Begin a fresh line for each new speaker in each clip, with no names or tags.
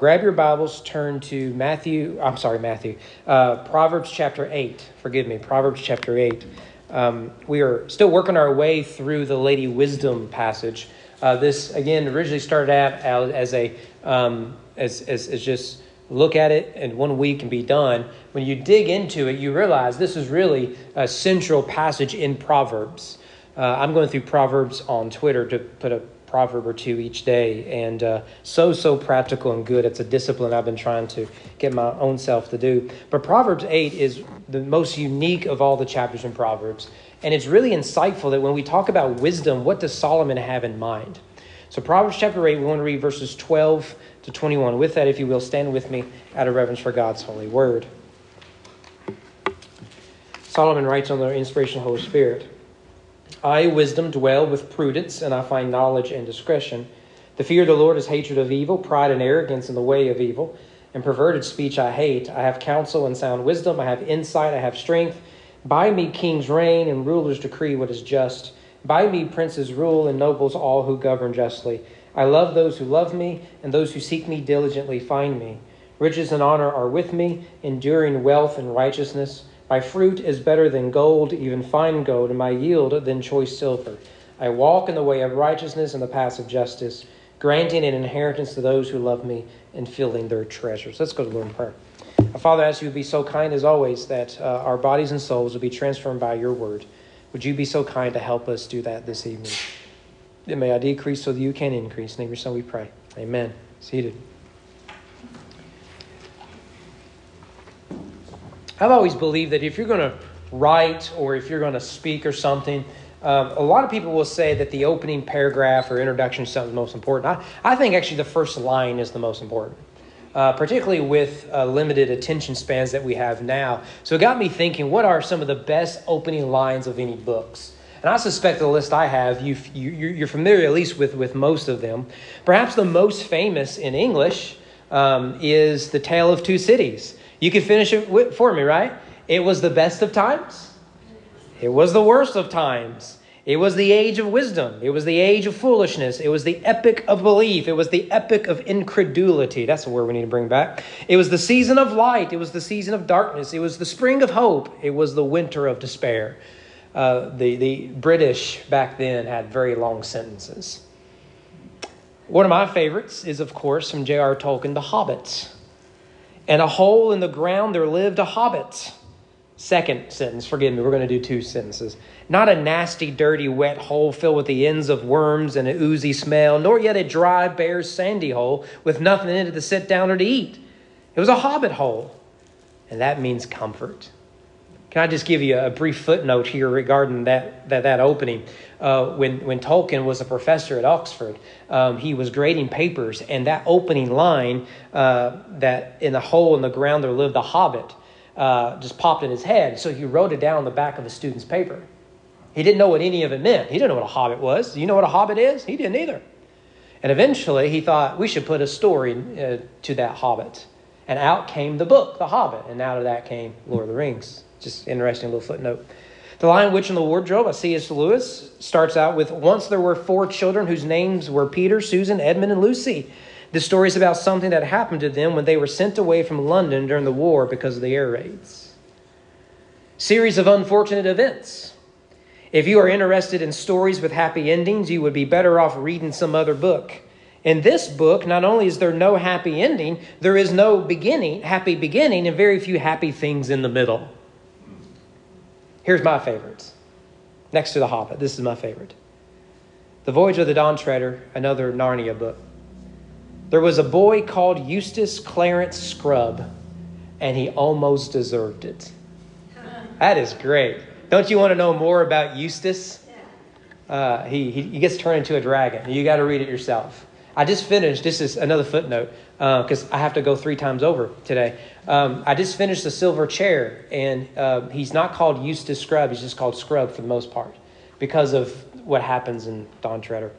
Grab your Bibles, turn to Matthew, I'm sorry, Matthew, uh, Proverbs chapter 8. Forgive me, Proverbs chapter 8. Um, we are still working our way through the Lady Wisdom passage. Uh, this, again, originally started out as a, um, as, as, as just look at it and one week and be done. When you dig into it, you realize this is really a central passage in Proverbs. Uh, I'm going through Proverbs on Twitter to put a proverb or two each day, and uh, so, so practical and good. It's a discipline I've been trying to get my own self to do. But Proverbs 8 is the most unique of all the chapters in Proverbs. And it's really insightful that when we talk about wisdom, what does Solomon have in mind? So, Proverbs chapter 8, we want to read verses 12 to 21. With that, if you will, stand with me out of reverence for God's holy word. Solomon writes on the inspiration of the Holy Spirit. I, wisdom, dwell with prudence, and I find knowledge and discretion. The fear of the Lord is hatred of evil, pride and arrogance in the way of evil, and perverted speech I hate. I have counsel and sound wisdom, I have insight, I have strength. By me kings reign, and rulers decree what is just. By me princes rule, and nobles all who govern justly. I love those who love me, and those who seek me diligently find me. Riches and honor are with me, enduring wealth and righteousness. My fruit is better than gold, even fine gold, and my yield than choice silver. I walk in the way of righteousness and the paths of justice, granting an inheritance to those who love me and filling their treasures. Let's go to Lord in prayer. Father, I ask you to be so kind as always that uh, our bodies and souls will be transformed by your word. Would you be so kind to help us do that this evening? And may I decrease so that you can increase. In your son we pray. Amen. Seated. I've always believed that if you're going to write or if you're going to speak or something, um, a lot of people will say that the opening paragraph or introduction is something most important. I, I think actually the first line is the most important, uh, particularly with uh, limited attention spans that we have now. So it got me thinking what are some of the best opening lines of any books? And I suspect the list I have, you, you, you're familiar at least with, with most of them. Perhaps the most famous in English um, is The Tale of Two Cities. You can finish it for me, right? It was the best of times. It was the worst of times. It was the age of wisdom. It was the age of foolishness. It was the epic of belief. It was the epic of incredulity. That's the word we need to bring back. It was the season of light. It was the season of darkness. It was the spring of hope. It was the winter of despair. Uh, the, the British back then had very long sentences. One of my favorites is, of course, from J.R. Tolkien, The Hobbit and a hole in the ground there lived a hobbit. Second sentence, forgive me, we're going to do two sentences. Not a nasty, dirty, wet hole filled with the ends of worms and an oozy smell, nor yet a dry, bare, sandy hole with nothing in it to sit down or to eat. It was a hobbit hole, and that means comfort. Can I just give you a brief footnote here regarding that, that, that opening? Uh, when, when Tolkien was a professor at Oxford, um, he was grading papers, and that opening line, uh, that in the hole in the ground there lived a hobbit, uh, just popped in his head. So he wrote it down on the back of a student's paper. He didn't know what any of it meant. He didn't know what a hobbit was. Do you know what a hobbit is? He didn't either. And eventually he thought we should put a story uh, to that hobbit. And out came the book, The Hobbit. And out of that came Lord of the Rings. Just interesting little footnote. The Lion, Witch, and the Wardrobe by C.S. Lewis starts out with Once there were four children whose names were Peter, Susan, Edmund, and Lucy. The story is about something that happened to them when they were sent away from London during the war because of the air raids. Series of unfortunate events. If you are interested in stories with happy endings, you would be better off reading some other book. In this book, not only is there no happy ending, there is no beginning, happy beginning, and very few happy things in the middle. Here's my favorites. Next to The Hobbit, this is my favorite. The Voyage of the Dawn Treader, another Narnia book. There was a boy called Eustace Clarence Scrubb, and he almost deserved it. That is great. Don't you want to know more about Eustace? Uh, he, he, he gets turned into a dragon. You got to read it yourself. I just finished, this is another footnote, because uh, I have to go three times over today. Um, I just finished The Silver Chair, and uh, he's not called Eustace Scrubb. he's just called Scrubb for the most part because of what happens in Dawn Treader.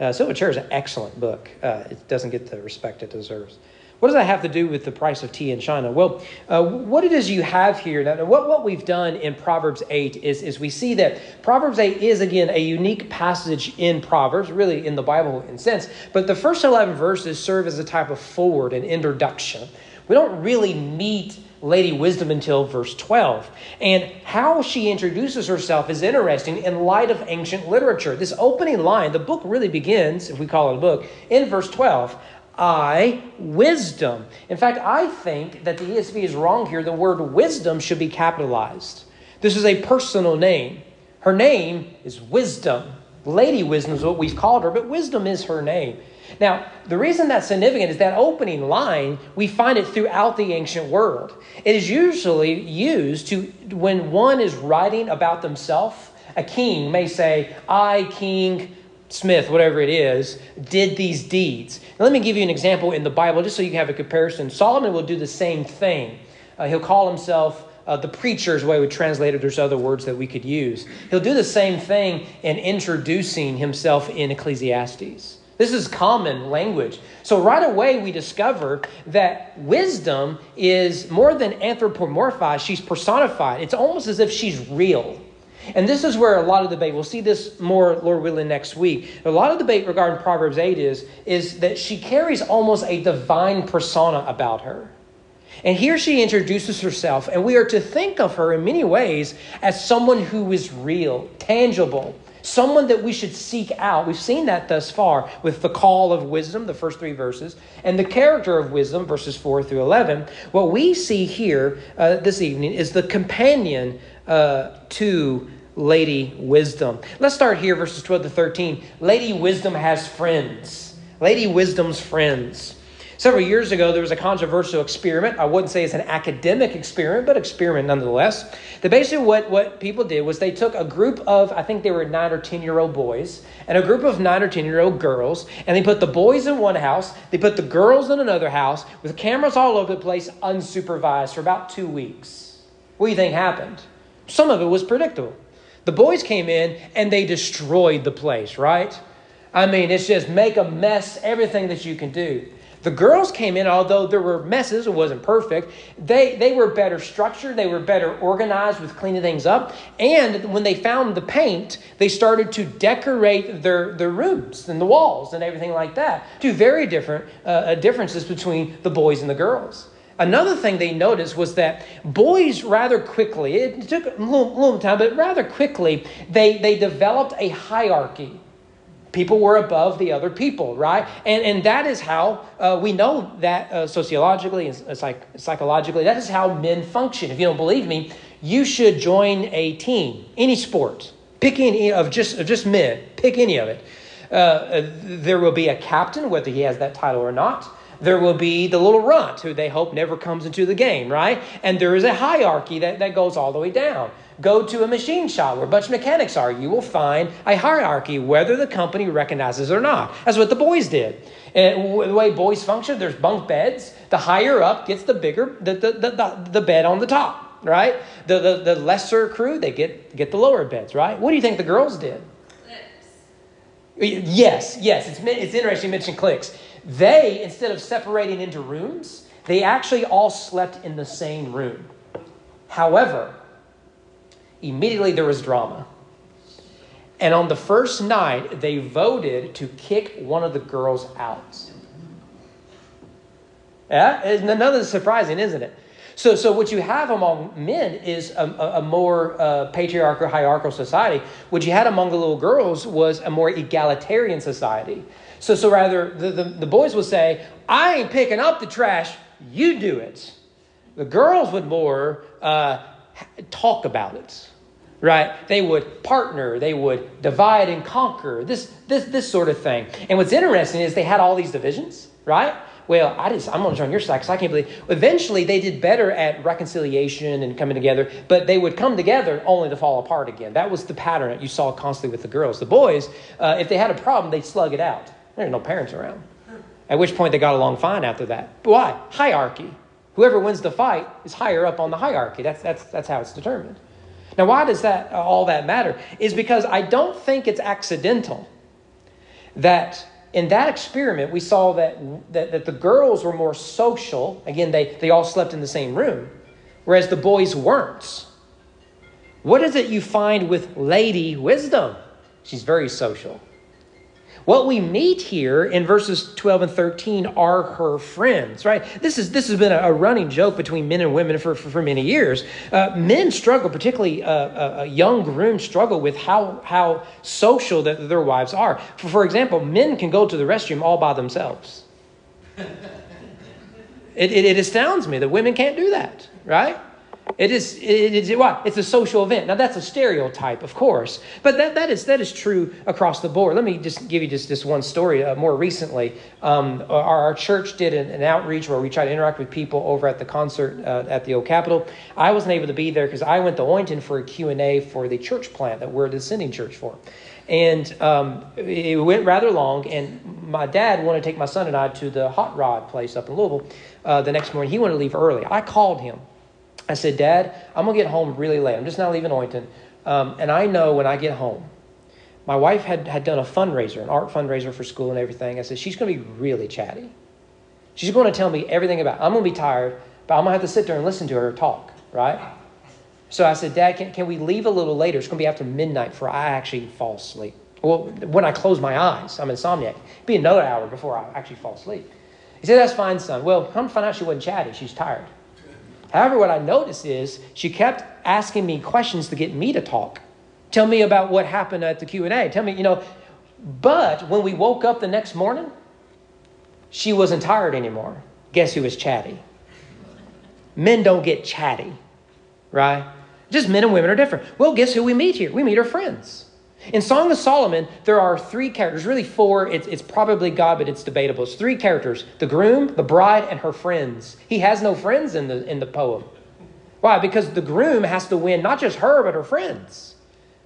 Uh, Silver Chair is an excellent book. Uh, it doesn't get the respect it deserves. What does that have to do with the price of tea in China? Well, uh, what it is you have here, now, what, what we've done in Proverbs 8 is, is we see that Proverbs 8 is, again, a unique passage in Proverbs, really in the Bible in sense, but the first 11 verses serve as a type of foreword, an introduction. We don't really meet Lady Wisdom until verse 12. And how she introduces herself is interesting in light of ancient literature. This opening line, the book really begins, if we call it a book, in verse 12. I, wisdom. In fact, I think that the ESV is wrong here. The word wisdom should be capitalized. This is a personal name. Her name is wisdom. Lady Wisdom is what we've called her, but wisdom is her name. Now, the reason that's significant is that opening line, we find it throughout the ancient world. It is usually used to when one is writing about themselves. A king may say, I, King Smith, whatever it is, did these deeds. Now, let me give you an example in the Bible just so you can have a comparison. Solomon will do the same thing. Uh, he'll call himself uh, the preacher's way we translate it. There's other words that we could use. He'll do the same thing in introducing himself in Ecclesiastes. This is common language. So right away we discover that wisdom is more than anthropomorphized, she's personified. It's almost as if she's real. And this is where a lot of debate, we'll see this more, Lord willing, next week. A lot of debate regarding Proverbs 8 is, is that she carries almost a divine persona about her. And here she introduces herself, and we are to think of her in many ways as someone who is real, tangible, someone that we should seek out. We've seen that thus far with the call of wisdom, the first three verses, and the character of wisdom, verses 4 through 11. What we see here uh, this evening is the companion uh, to Lady Wisdom. Let's start here, verses 12 to 13. Lady Wisdom has friends. Lady Wisdom's friends. Several years ago, there was a controversial experiment. I wouldn't say it's an academic experiment, but experiment nonetheless. That basically what, what people did was they took a group of, I think they were nine or 10 year old boys, and a group of nine or 10 year old girls, and they put the boys in one house, they put the girls in another house with cameras all over the place, unsupervised for about two weeks. What do you think happened? Some of it was predictable. The boys came in and they destroyed the place, right? I mean, it's just make a mess, everything that you can do. The girls came in, although there were messes, it wasn't perfect, they, they were better structured, they were better organized with cleaning things up. And when they found the paint, they started to decorate their, their rooms and the walls and everything like that. Two very different uh, uh, differences between the boys and the girls. Another thing they noticed was that boys rather quickly, it took a little, little time, but rather quickly, they, they developed a hierarchy people were above the other people, right? And, and that is how uh, we know that uh, sociologically and psych- psychologically, that is how men function. If you don't believe me, you should join a team, any sport. Pick any of just, of just men, pick any of it. Uh, uh there will be a captain, whether he has that title or not. There will be the little runt who they hope never comes into the game, right? And there is a hierarchy that, that goes all the way down. Go to a machine shop where a bunch of mechanics are. You will find a hierarchy, whether the company recognizes it or not. That's what the boys did. And the way boys function, there's bunk beds. The higher up gets the bigger, the, the, the, the, bed on the top, right? The, the, the lesser crew, they get, get the lower beds, right? What do you think the girls did? Yes, yes. It's, it's interesting you mentioned cliques. They, instead of separating into rooms, they actually all slept in the same room. However, immediately there was drama. And on the first night, they voted to kick one of the girls out. Yeah, nothing surprising, isn't it? So, so what you have among men is a, a, a more uh, patriarchal, hierarchical society. What you had among the little girls was a more egalitarian society. So, so rather, the, the, the boys would say, I ain't picking up the trash, you do it. The girls would more uh, talk about it right? They would partner, they would divide and conquer, this, this, this sort of thing. And what's interesting is they had all these divisions, right? Well, I just, I'm going to join your side because I can't believe. Eventually, they did better at reconciliation and coming together, but they would come together only to fall apart again. That was the pattern that you saw constantly with the girls. The boys, uh, if they had a problem, they'd slug it out. There's no parents around. At which point they got along fine after that. Why? Hierarchy. Whoever wins the fight is higher up on the hierarchy. That's, that's, that's how it's determined. Now, why does that uh, all that matter? Is because I don't think it's accidental that in that experiment, we saw that, that, that the girls were more social. Again, they, they all slept in the same room, whereas the boys weren't. What is it you find with Lady Wisdom? She's very social. What we meet here in verses 12 and 13 are her friends, right? This, is, this has been a, running joke between men and women for, for, for many years. Uh, men struggle, particularly uh, uh, young grooms struggle with how, how social that their wives are. For, for example, men can go to the restroom all by themselves. it, it, it astounds me that women can't do that, right? It is, it is? It's a social event. Now, that's a stereotype, of course, but that, that, is, that is true across the board. Let me just give you just this one story. Uh, more recently, um, our, our, church did an, an, outreach where we tried to interact with people over at the concert uh, at the old Capitol. I wasn't able to be there because I went to Owenton for a Q&A for the church plant that we're the sending church for. And um, it went rather long, and my dad wanted to take my son and I to the hot rod place up in Louisville uh, the next morning. He wanted to leave early. I called him I said, Dad, I'm going to get home really late. I'm just not leaving Owenton. Um, and I know when I get home, my wife had, had done a fundraiser, an art fundraiser for school and everything. I said, she's going to be really chatty. She's going to tell me everything about it. I'm going to be tired, but I'm going to have to sit there and listen to her talk, right? So I said, Dad, can, can we leave a little later? It's going to be after midnight before I actually fall asleep. Well, when I close my eyes, I'm insomniac. It'd be another hour before I actually fall asleep. He said, That's fine, son. Well, come find out she wasn't chatty. She's tired. However, what I noticed is she kept asking me questions to get me to talk. Tell me about what happened at the Q&A. Tell me, you know, but when we woke up the next morning, she wasn't tired anymore. Guess who was chatty? Men don't get chatty, right? Just men and women are different. Well, guess who we meet here? We meet our friends. In Song of Solomon, there are three characters, really four. It's, it's probably God, but it's debatable. It's three characters the groom, the bride, and her friends. He has no friends in the, in the poem. Why? Because the groom has to win not just her, but her friends.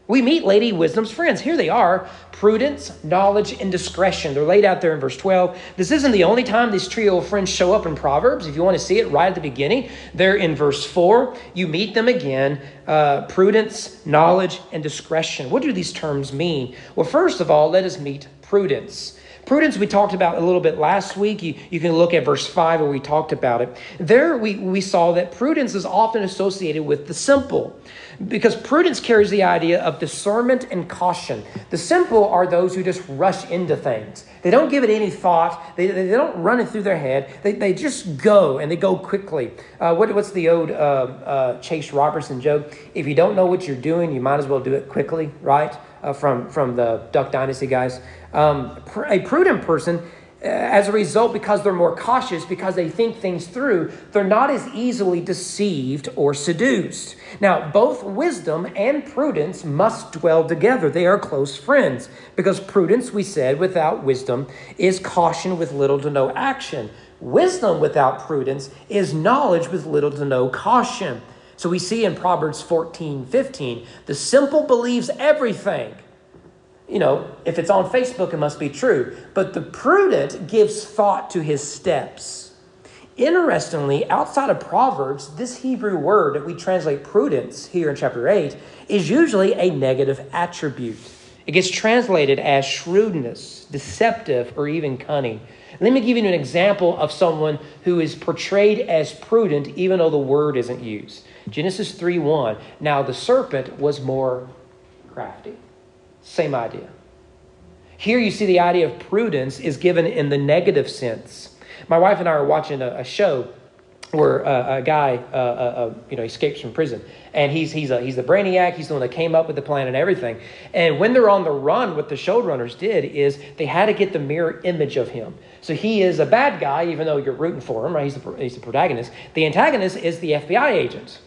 We meet Lady Wisdom's friends. Here they are prudence, knowledge, and discretion. They're laid out there in verse 12. This isn't the only time these trio of friends show up in Proverbs. If you want to see it right at the beginning, they're in verse 4. You meet them again uh, prudence, knowledge, and discretion. What do these terms mean? Well, first of all, let us meet prudence. Prudence, we talked about a little bit last week. You, you can look at verse 5 where we talked about it. There, we, we saw that prudence is often associated with the simple because prudence carries the idea of discernment and caution. The simple are those who just rush into things. They don't give it any thought, they, they don't run it through their head. They, they just go and they go quickly. Uh, what, what's the old uh, uh, Jase Robertson joke? If you don't know what you're doing, you might as well do it quickly, right? Uh, from, from the Duck Dynasty guys. Um, a prudent person uh, as a result, because they're more cautious, because they think things through, they're not as easily deceived or seduced. Now, both wisdom and prudence must dwell together. They are close friends, because prudence, we said, without wisdom is caution with little to no action. Wisdom without prudence is knowledge with little to no caution. So we see in Proverbs 14 15, the simple believes everything you know, if it's on Facebook, it must be true. But the prudent gives thought to his steps. Interestingly, outside of Proverbs, this Hebrew word that we translate prudence here in chapter 8 is usually a negative attribute. It gets translated as shrewdness, deceptive, or even cunning. Let me give you an example of someone who is portrayed as prudent even though the word isn't used. Genesis 3 1. Now the serpent was more crafty. Same idea. Here you see the idea of prudence is given in the negative sense. My wife and I are watching a, a show where uh, a guy, uh, uh, uh, you know, escapes from prison, and he's he's a, he's the brainiac. He's the one that came up with the plan and everything. And when they're on the run, what the showrunners did is they had to get the mirror image of him. So he is a bad guy, even though you're rooting for him, right? He's the, he's the protagonist. The antagonist is the FBI agent.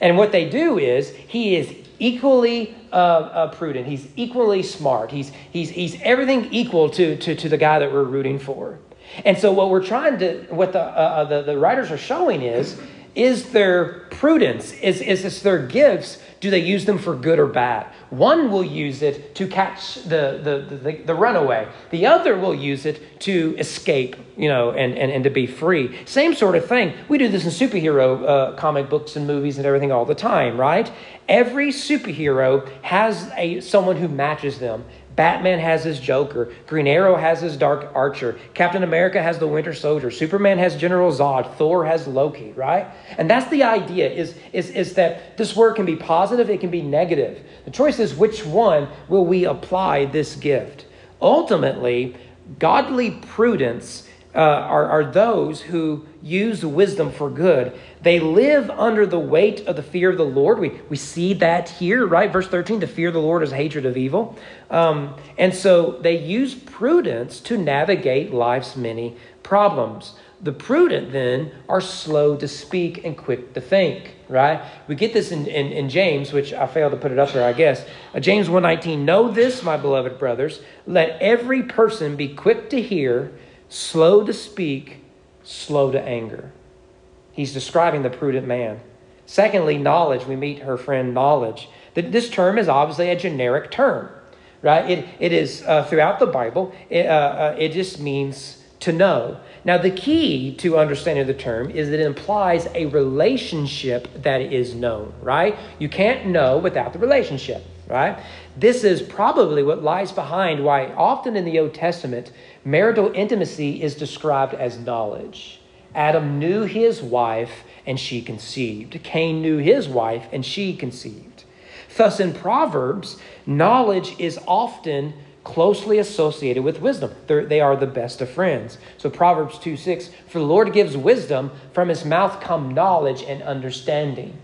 And what they do is he is equally uh, uh, prudent. He's equally smart. He's, he's, he's everything equal to, to, to the guy that we're rooting for. And so what we're trying to, what the, uh, uh the, the writers are showing is, is their prudence, is, is, is their gifts do they use them for good or bad? One will use it to catch the, the, the, the, runaway. The other will use it to escape, you know, and, and, and to be free. Same sort of thing. We do this in superhero uh, comic books and movies and everything all the time, right? Every superhero has a someone who matches them. Batman has his Joker. Green Arrow has his Dark Archer. Captain America has the Winter Soldier. Superman has General Zod. Thor has Loki, right? And that's the idea is, is, is that this word can be positive, it can be negative. The choice is which one will we apply this gift? Ultimately, godly prudence uh, are, are those who use wisdom for good. They live under the weight of the fear of the Lord. We, we see that here, right? Verse 13 to fear the Lord is hatred of evil. Um, and so they use prudence to navigate life's many problems. The prudent then are slow to speak and quick to think, right? We get this in, in, in James, which I failed to put it up there, I guess. Uh, James 1.19, Know this, my beloved brothers, let every person be quick to hear, slow to speak, slow to anger. He's describing the prudent man. Secondly, knowledge. We meet her friend knowledge. This term is obviously a generic term, right? It, it is uh, throughout the Bible, it, uh, uh, it just means to know. Now, the key to understanding the term is that it implies a relationship that is known, right? You can't know without the relationship, right? This is probably what lies behind why often in the Old Testament marital intimacy is described as knowledge. Adam knew his wife and she conceived. Cain knew his wife and she conceived. Thus, in Proverbs, knowledge is often closely associated with wisdom. They're, they are the best of friends. So, Proverbs 2 6 For the Lord gives wisdom, from his mouth come knowledge and understanding.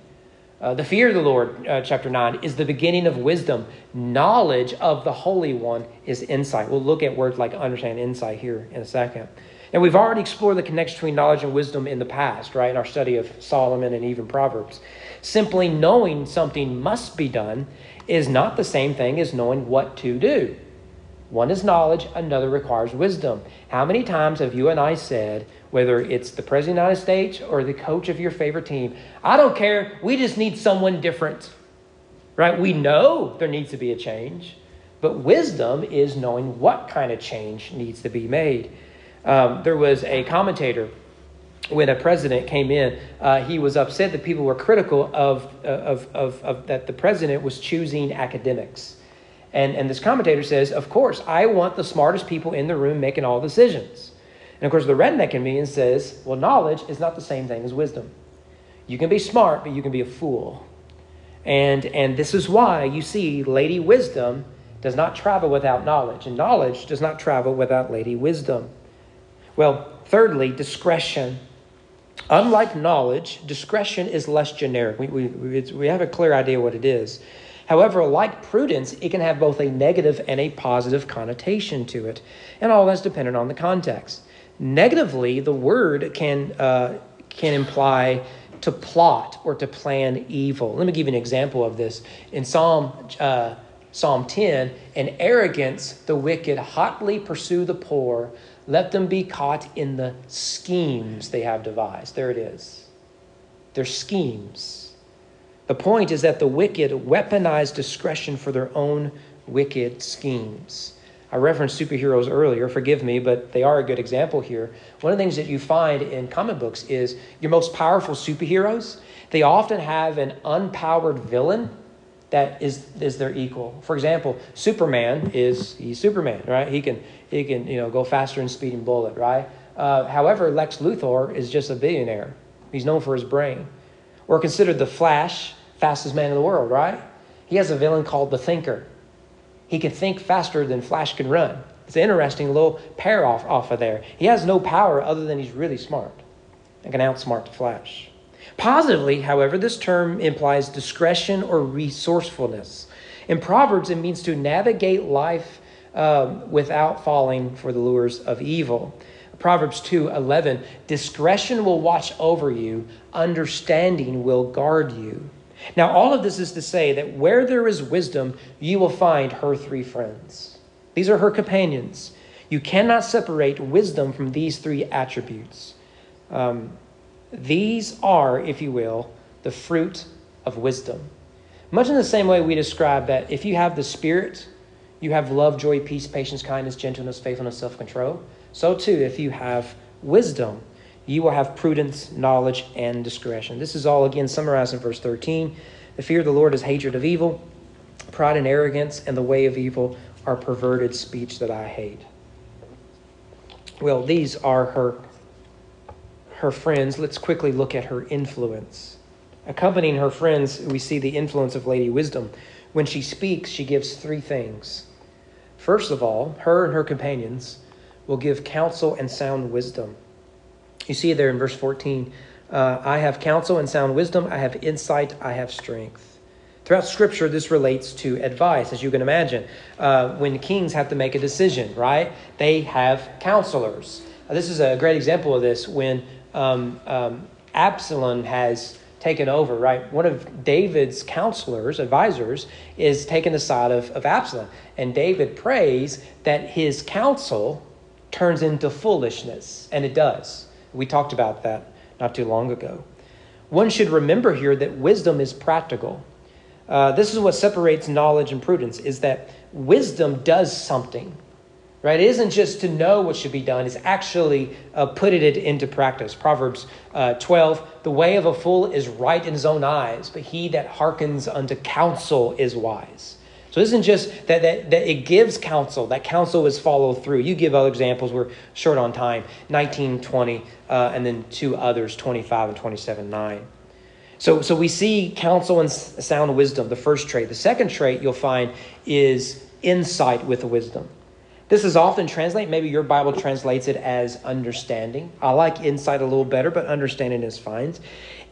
Uh, the fear of the Lord, uh, chapter 9, is the beginning of wisdom. Knowledge of the Holy One is insight. We'll look at words like understand insight here in a second. And we've already explored the connection between knowledge and wisdom in the past, right, in our study of Solomon and even Proverbs. Simply knowing something must be done is not the same thing as knowing what to do. One is knowledge, another requires wisdom. How many times have you and I said, whether it's the President of the United States or the coach of your favorite team. I don't care. We just need someone different. Right? We know there needs to be a change, but wisdom is knowing what kind of change needs to be made. Um, there was a commentator when a president came in, uh, he was upset that people were critical of, uh, of, of, of, that the president was choosing academics. And, and this commentator says, Of course, I want the smartest people in the room making all decisions. And of course, the redneck in me says, well, knowledge is not the same thing as wisdom. You can be smart, but you can be a fool. And, and this is why you see Lady Wisdom does not travel without knowledge, and knowledge does not travel without Lady Wisdom. Well, thirdly, discretion. Unlike knowledge, discretion is less generic. We, we, we have a clear idea what it is. However, like prudence, it can have both a negative and a positive connotation to it. And all that's dependent on the context. Negatively, the word can, uh, can imply to plot or to plan evil. Let me give you an example of this. In Psalm, uh, Psalm 10, in arrogance, the wicked hotly pursue the poor. Let them be caught in the schemes they have devised. There it is. Their schemes. The point is that the wicked weaponize discretion for their own wicked schemes. I referenced superheroes earlier, forgive me, but they are a good example here. One of the things that you find in comic books is your most powerful superheroes, they often have an unpowered villain that is, is their equal. For example, Superman is he's Superman, right? He can he can you know go faster than speeding bullet, right? Uh, however, Lex Luthor is just a billionaire. He's known for his brain. Or consider the Flash, fastest man in the world, right? He has a villain called the Thinker he can think faster than Flash can run. It's an interesting little pair off, off of there. He has no power other than he's really smart and can outsmart the Flash. Positively, however, this term implies discretion or resourcefulness. In Proverbs, it means to navigate life um, without falling for the lures of evil. Proverbs 2 11, discretion will watch over you, understanding will guard you. Now, all of this is to say that where there is wisdom, you will find her three friends. These are her companions. You cannot separate wisdom from these three attributes. Um, these are, if you will, the fruit of wisdom. Much in the same way we describe that if you have the Spirit, you have love, joy, peace, patience, kindness, gentleness, faithfulness, self control. So, too, if you have wisdom, you will have prudence, knowledge, and discretion. This is all again summarized in verse 13. The fear of the Lord is hatred of evil. Pride and arrogance and the way of evil are perverted speech that I hate. Well, these are her her friends. Let's quickly look at her influence. Accompanying her friends, we see the influence of Lady Wisdom. When she speaks, she gives three things. First of all, her and her companions will give counsel and sound wisdom. You see there in verse 14 uh, I have counsel and sound wisdom, I have insight, I have strength. Throughout Scripture, this relates to advice, as you can imagine. Uh, when kings have to make a decision, right? They have counselors. This is a great example of this when um, um, Absalom has taken over, right? One of David's counselors, advisors, is taking the side of, of Absalom. And David prays that his counsel turns into foolishness, and it does. We talked about that not too long ago. One should remember here that wisdom is practical. Uh, this is what separates knowledge and prudence, is that wisdom does something right? It isn't just to know what should be done, it's actually uh, putting it into practice. Proverbs uh, 12 The way of a fool is right in his own eyes, but he that hearkens unto counsel is wise. So it isn't just that, that, that it gives counsel, that counsel is followed through. You give other examples, we're short on time 19, 20, uh, and then two others, 25 and 27, 9. So, so we see counsel and sound wisdom, the first trait. The second trait you'll find is insight with wisdom. This is often translated, maybe your Bible translates it as understanding. I like insight a little better, but understanding is fine.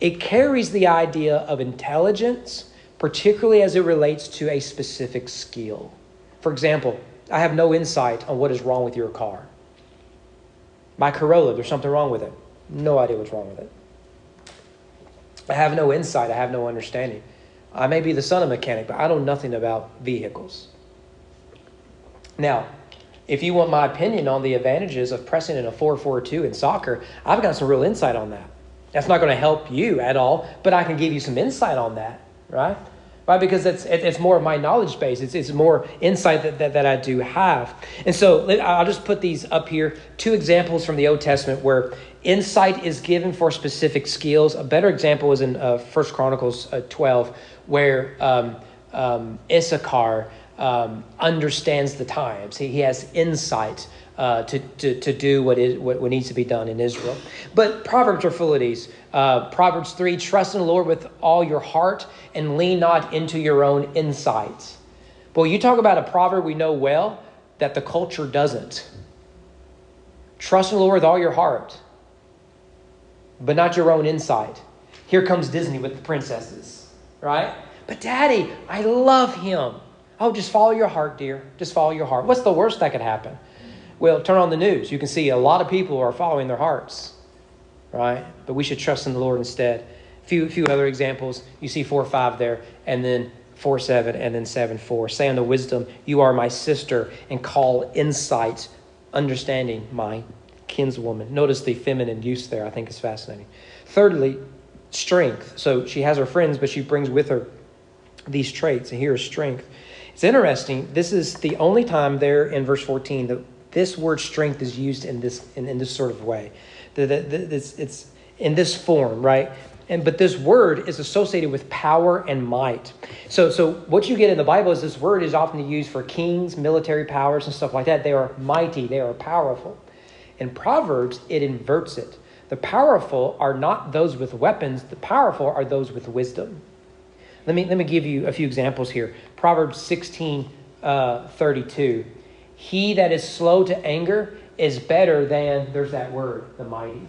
It carries the idea of intelligence, particularly as it relates to a specific skill. For example, I have no insight on what is wrong with your car. My Corolla, there's something wrong with it. No idea what's wrong with it. I have no insight, I have no understanding. I may be the son of a mechanic, but I know nothing about vehicles. Now, if you want my opinion on the advantages of pressing in a 4-4-2 in soccer, I've got some real insight on that. That's not going to help you at all, but I can give you some insight on that, right? Right, because it's, it's more of my knowledge base. It's, it's more insight that, that, that I do have. And so I'll just put these up here. Two examples from the Old Testament where insight is given for specific skills. A better example is in uh, 1 Chronicles uh, 12, where um, um, Issachar um, understands the times. He, he has insight uh, to, to, to do what, is, what, what needs to be done in Israel. But Proverbs are full of these. Uh, Proverbs 3 Trust in the Lord with all your heart and lean not into your own insights. But you talk about a proverb we know well that the culture doesn't. Trust in the Lord with all your heart, but not your own insight. Here comes Disney with the princesses, right? But daddy, I love him. Oh, just follow your heart, dear. Just follow your heart. What's the worst that could happen? Well, turn on the news. You can see a lot of people are following their hearts, right? But we should trust in the Lord instead. A few, few other examples. You see 4 or 5 there, and then 4 7, and then 7 4. Say unto wisdom, You are my sister, and call insight, understanding, my kinswoman. Notice the feminine use there, I think is fascinating. Thirdly, strength. So she has her friends, but she brings with her these traits, and here is strength. It's interesting. This is the only time there in verse 14 that this word strength is used in this in, in this sort of way. That it's, it's in this form, right? And but this word is associated with power and might. So so what you get in the Bible is this word is often used for kings, military powers, and stuff like that. They are mighty, they are powerful. In Proverbs, it inverts it. The powerful are not those with weapons, the powerful are those with wisdom. Let me, let me give you a few examples here. Proverbs 16 uh, 32. He that is slow to anger is better than, there's that word, the mighty.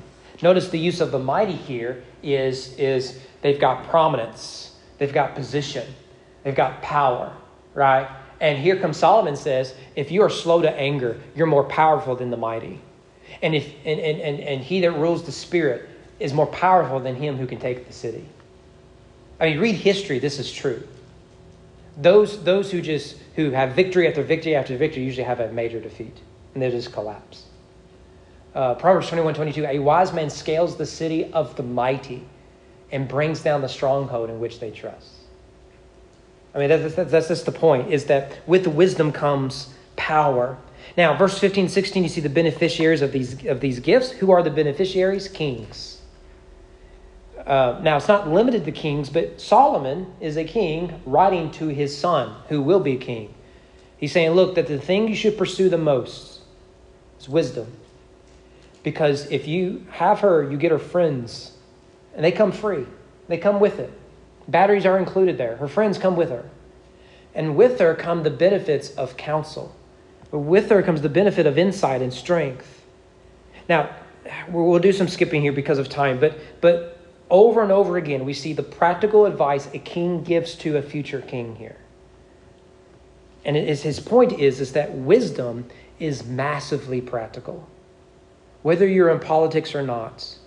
Notice the use of the mighty here is, is they've got prominence, they've got position, they've got power, right? And here comes Solomon says, if you are slow to anger, you're more powerful than the mighty. And, if, and, and, and, and he that rules the spirit is more powerful than him who can take the city. I mean, read history, this is true. Those, those who just who have victory after victory after victory usually have a major defeat, and they just collapse. Uh, Proverbs 21 22, a wise man scales the city of the mighty and brings down the stronghold in which they trust. I mean, that's, that's, that's just the point, is that with wisdom comes power. Now, verse 15, 16, you see the beneficiaries of these, of these gifts. Who are the beneficiaries? Kings. Uh, now, it's not limited to kings, but Solomon is a king writing to his son, who will be king. He's saying, look, that the thing you should pursue the most is wisdom. Because if you have her, you get her friends, and they come free. They come with it. Batteries are included there. Her friends come with her. And with her come the benefits of counsel. With her comes the benefit of insight and strength. Now, we'll do some skipping here because of time, but, but over and over again, we see the practical advice a king gives to a future king here. And it is, his point is, is that wisdom is massively practical, whether you're in politics or not.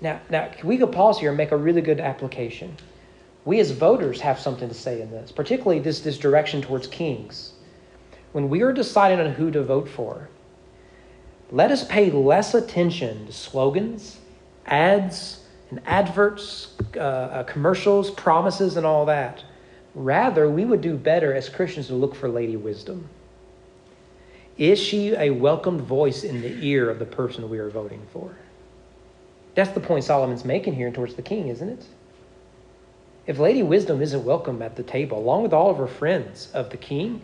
Now, now we could pause here and make a really good application. We as voters have something to say in this, particularly this, this direction towards kings. When we are deciding on who to vote for, let us pay less attention to slogans, ads, and adverts, uh, uh, commercials, promises, and all that. Rather, we would do better as Christians to look for Lady Wisdom. Is she a welcomed voice in the ear of the person we are voting for? That's the point Solomon's making here towards the king, isn't it? If Lady Wisdom isn't welcome at the table, along with all of her friends of the king,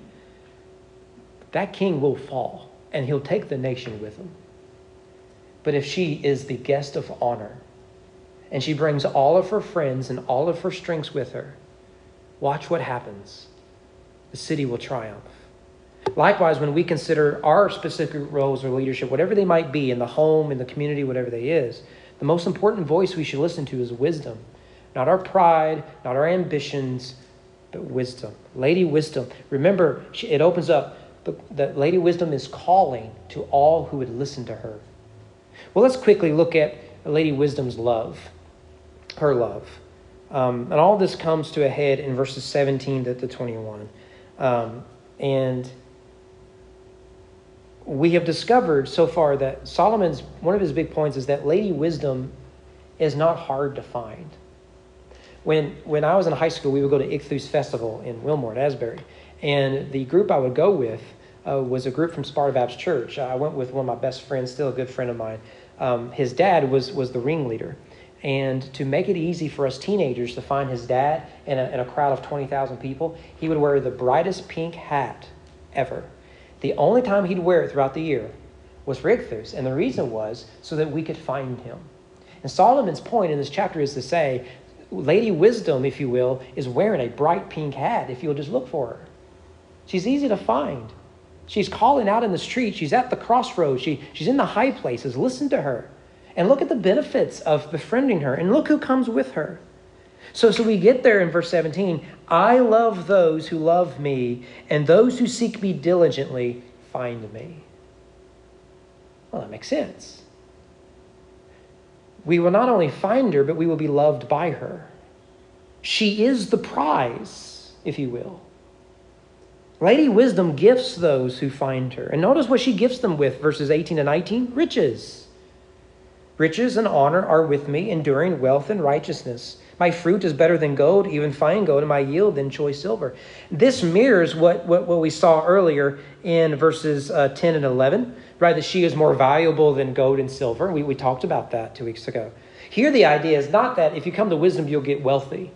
that king will fall and he'll take the nation with him. But if she is the guest of honor and she brings all of her friends and all of her strengths with her, watch what happens. The city will triumph. Likewise, when we consider our specific roles or leadership, whatever they might be in the home, in the community, whatever they is, the most important voice we should listen to is wisdom. Not our pride, not our ambitions, but wisdom. Lady Wisdom. Remember, it opens up that Lady Wisdom is calling to all who would listen to her. Well, let's quickly look at Lady Wisdom's love, her love. Um, and all this comes to a head in verses 17 to, 21. Um, and we have discovered so far that Solomon's one of his big points is that Lady Wisdom is not hard to find. When when I was in high school, we would go to Ichthus Festival in Wilmore, Asbury, and the group I would go with uh, was a group from Sparta Baptist Church. I went with one of my best friends, still a good friend of mine. Um, his dad was was the ringleader, and to make it easy for us teenagers to find his dad in a, in a crowd of twenty thousand people, he would wear the brightest pink hat ever the only time he'd wear it throughout the year was for Ichthus, and the reason was so that we could find him. And Solomon's point in this chapter is to say, Lady Wisdom, if you will, is wearing a bright pink hat if you'll just look for her. She's easy to find. She's calling out in the street. She's at the crossroads. She, she's in the high places. Listen to her. And look at the benefits of befriending her. And look who comes with her. So, so we get there in verse 17 I love those who love me, and those who seek me diligently find me. Well, that makes sense. We will not only find her, but we will be loved by her. She is the prize, if you will. Lady Wisdom gifts those who find her. And notice what she gifts them with, verses 18 and 19 riches. Riches and honor are with me, enduring wealth and righteousness. My fruit is better than gold, even fine gold, and my yield than choice silver. This mirrors what, what, what we saw earlier in verses uh, 10 and 11, right? That she is more valuable than gold and silver. We, we talked about that two weeks ago. Here, the idea is not that if you come to wisdom, you'll get wealthy.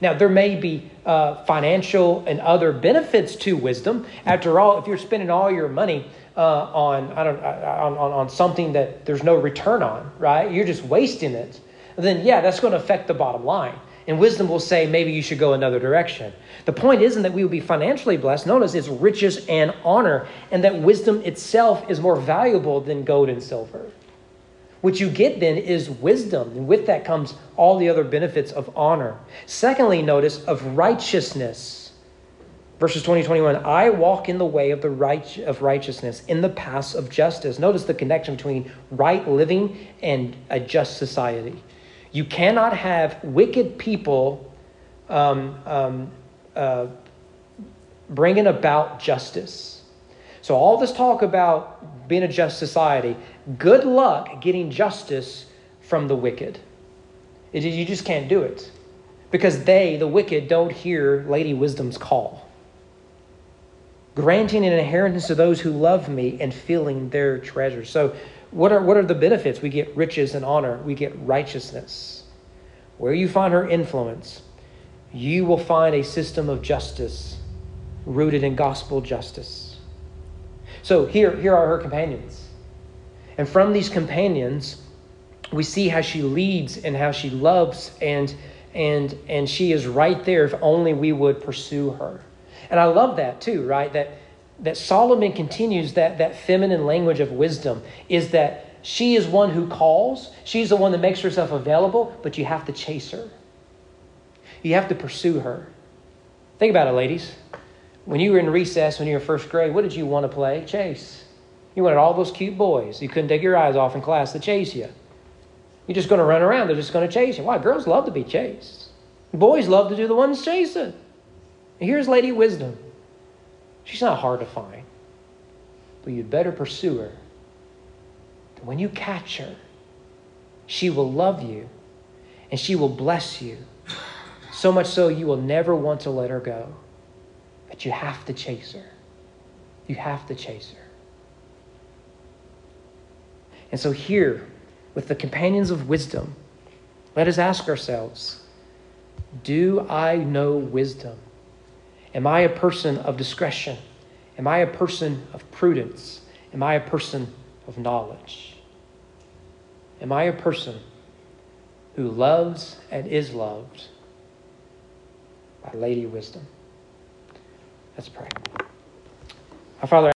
Now, there may be uh, financial and other benefits to wisdom. After all, if you're spending all your money uh, on, I don't, uh, on, on, on something that there's no return on, right? You're just wasting it then yeah, that's going to affect the bottom line. And wisdom will say maybe you should go another direction. The point isn't that we will be financially blessed. Notice it's riches and honor, and that wisdom itself is more valuable than gold and silver. What you get then is wisdom, and with that comes all the other benefits of honor. Secondly, notice of righteousness. Verses 20 21, I walk in the way of the right of righteousness, in the paths of justice. Notice the connection between right living and a just society. You cannot have wicked people um, um, uh, bringing about justice. So, all this talk about being a just society, good luck getting justice from the wicked. It, you just can't do it because they, the wicked, don't hear Lady Wisdom's call. Granting an inheritance to those who love me and filling their treasures. So, what are, what are the benefits? We get riches and honor, we get righteousness. Where you find her influence, you will find a system of justice rooted in gospel justice. So here, here are her companions. And from these companions, we see how she leads and how she loves and and and she is right there if only we would pursue her. And I love that too, right? That that Solomon continues that that feminine language of wisdom is that she is one who calls, she's the one that makes herself available, but you have to chase her. You have to pursue her. Think about it, ladies. When you were in recess, when you were first grade, what did you want to play? Chase. You wanted all those cute boys. You couldn't take your eyes off in class to chase you. You're just going to run around. They're just going to chase you. Why? Girls love to be chased. Boys love to do the ones chasing. And here's Lady Wisdom. She's not hard to find, but you'd better pursue her. When you catch her, she will love you and she will bless you. So much so you will never want to let her go. But you have to chase her. You have to chase her. And so, here, with the companions of wisdom, let us ask ourselves Do I know wisdom? Am I a person of discretion? Am I a person of prudence? Am I a person of knowledge? Am I a person who loves and is loved by Lady Wisdom? Let's pray. Our Father,